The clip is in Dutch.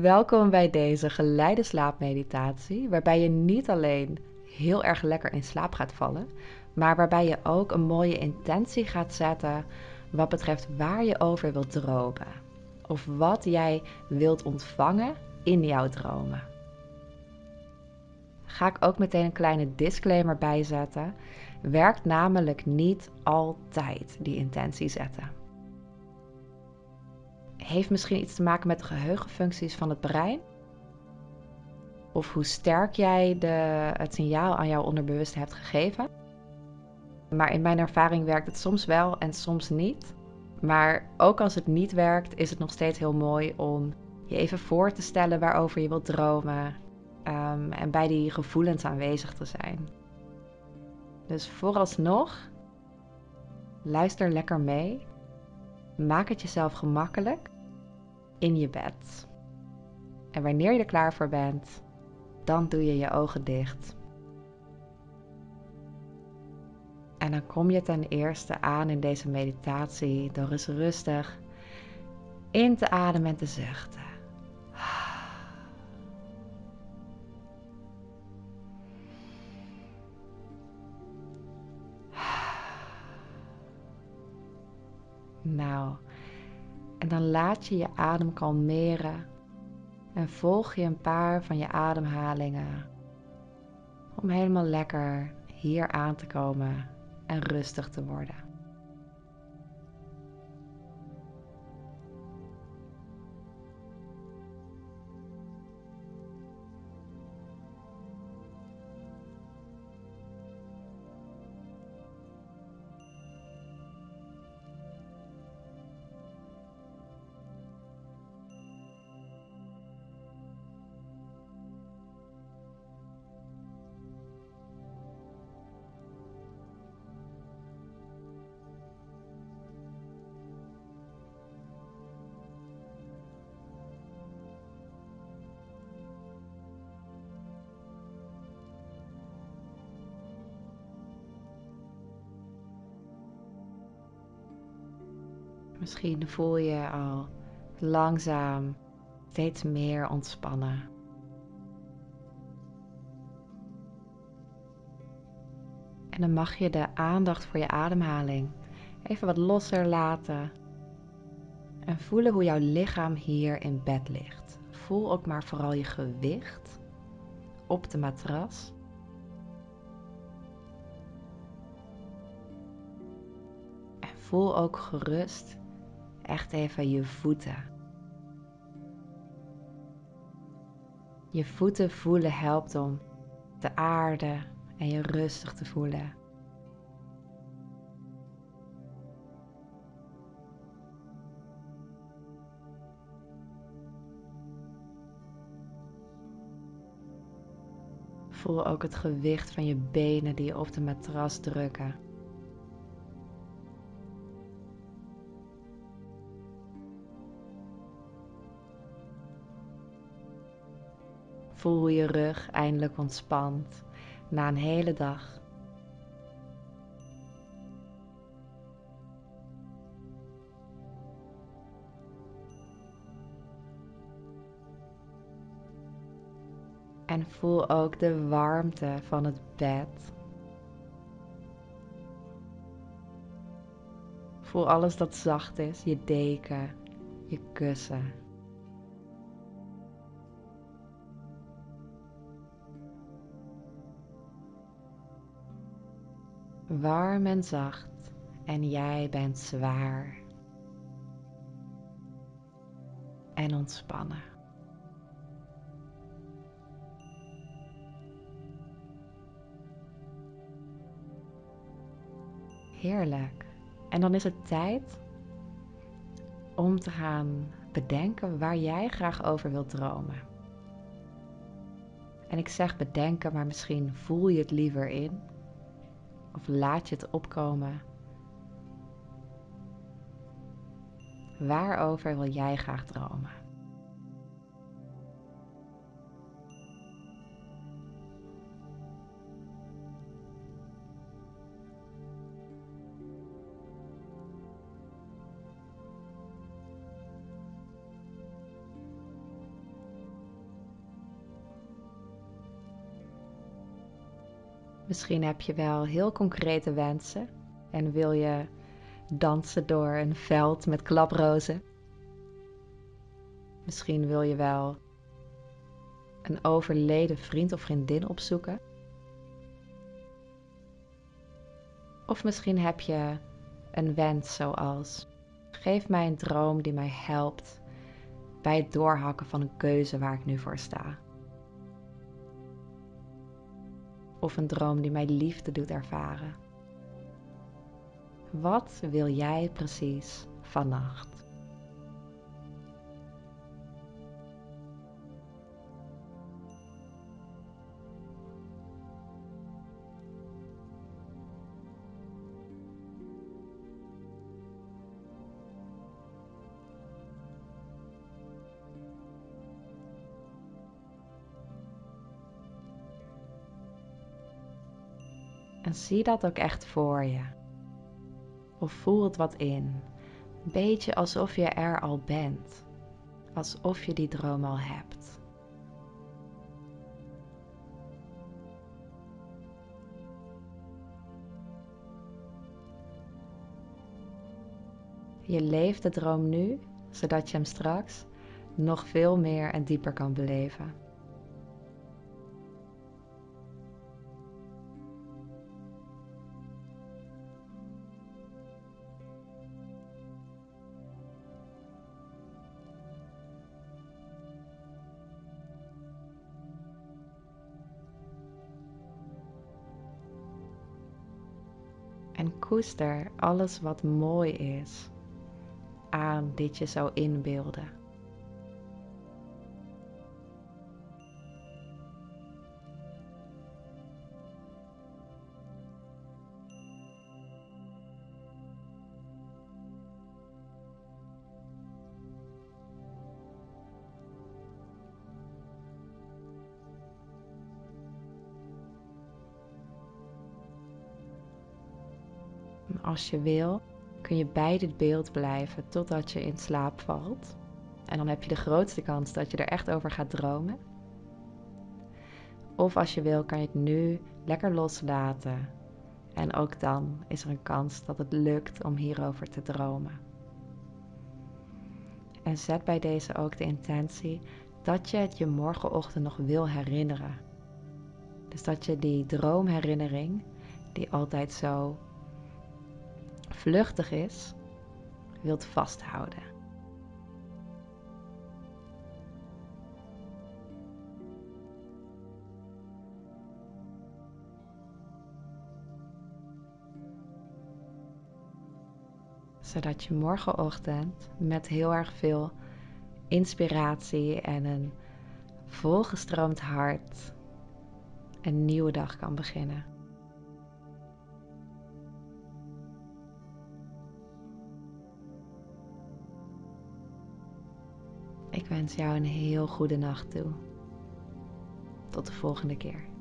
Welkom bij deze geleide slaapmeditatie, waarbij je niet alleen heel erg lekker in slaap gaat vallen, maar waarbij je ook een mooie intentie gaat zetten wat betreft waar je over wilt dromen. Of wat jij wilt ontvangen in jouw dromen. Ga ik ook meteen een kleine disclaimer bijzetten. Werkt namelijk niet altijd die intentie zetten heeft misschien iets te maken met de geheugenfuncties van het brein. Of hoe sterk jij de, het signaal aan jouw onderbewuste hebt gegeven. Maar in mijn ervaring werkt het soms wel en soms niet. Maar ook als het niet werkt, is het nog steeds heel mooi om je even voor te stellen waarover je wilt dromen. Um, en bij die gevoelens aanwezig te zijn. Dus vooralsnog, luister lekker mee. Maak het jezelf gemakkelijk in je bed. En wanneer je er klaar voor bent, dan doe je je ogen dicht. En dan kom je ten eerste aan in deze meditatie door eens rustig in te ademen en te zuchten. Je je adem kalmeren en volg je een paar van je ademhalingen om helemaal lekker hier aan te komen en rustig te worden. Misschien voel je al langzaam steeds meer ontspannen. En dan mag je de aandacht voor je ademhaling even wat losser laten. En voelen hoe jouw lichaam hier in bed ligt. Voel ook maar vooral je gewicht op de matras. En voel ook gerust echt even je voeten. Je voeten voelen helpt om te aarden en je rustig te voelen. Voel ook het gewicht van je benen die op de matras drukken. Voel je rug eindelijk ontspant na een hele dag. En voel ook de warmte van het bed. Voel alles dat zacht is, je deken, je kussen. Warm en zacht en jij bent zwaar en ontspannen. Heerlijk. En dan is het tijd om te gaan bedenken waar jij graag over wilt dromen. En ik zeg bedenken, maar misschien voel je het liever in. Of laat je het opkomen? Waarover wil jij graag dromen? Misschien heb je wel heel concrete wensen en wil je dansen door een veld met klaprozen. Misschien wil je wel een overleden vriend of vriendin opzoeken. Of misschien heb je een wens zoals: geef mij een droom die mij helpt bij het doorhakken van een keuze waar ik nu voor sta. Of een droom die mij liefde doet ervaren. Wat wil jij precies vannacht? En zie dat ook echt voor je. Of voel het wat in. Een beetje alsof je er al bent. Alsof je die droom al hebt. Je leeft de droom nu, zodat je hem straks nog veel meer en dieper kan beleven. En koester alles wat mooi is aan dit je zou inbeelden. Als je wil, kun je bij dit beeld blijven totdat je in slaap valt. En dan heb je de grootste kans dat je er echt over gaat dromen. Of als je wil, kan je het nu lekker loslaten. En ook dan is er een kans dat het lukt om hierover te dromen. En zet bij deze ook de intentie dat je het je morgenochtend nog wil herinneren. Dus dat je die droomherinnering, die altijd zo vluchtig is, wilt vasthouden. Zodat je morgenochtend met heel erg veel inspiratie en een volgestroomd hart een nieuwe dag kan beginnen. Wens jou een heel goede nacht toe. Tot de volgende keer.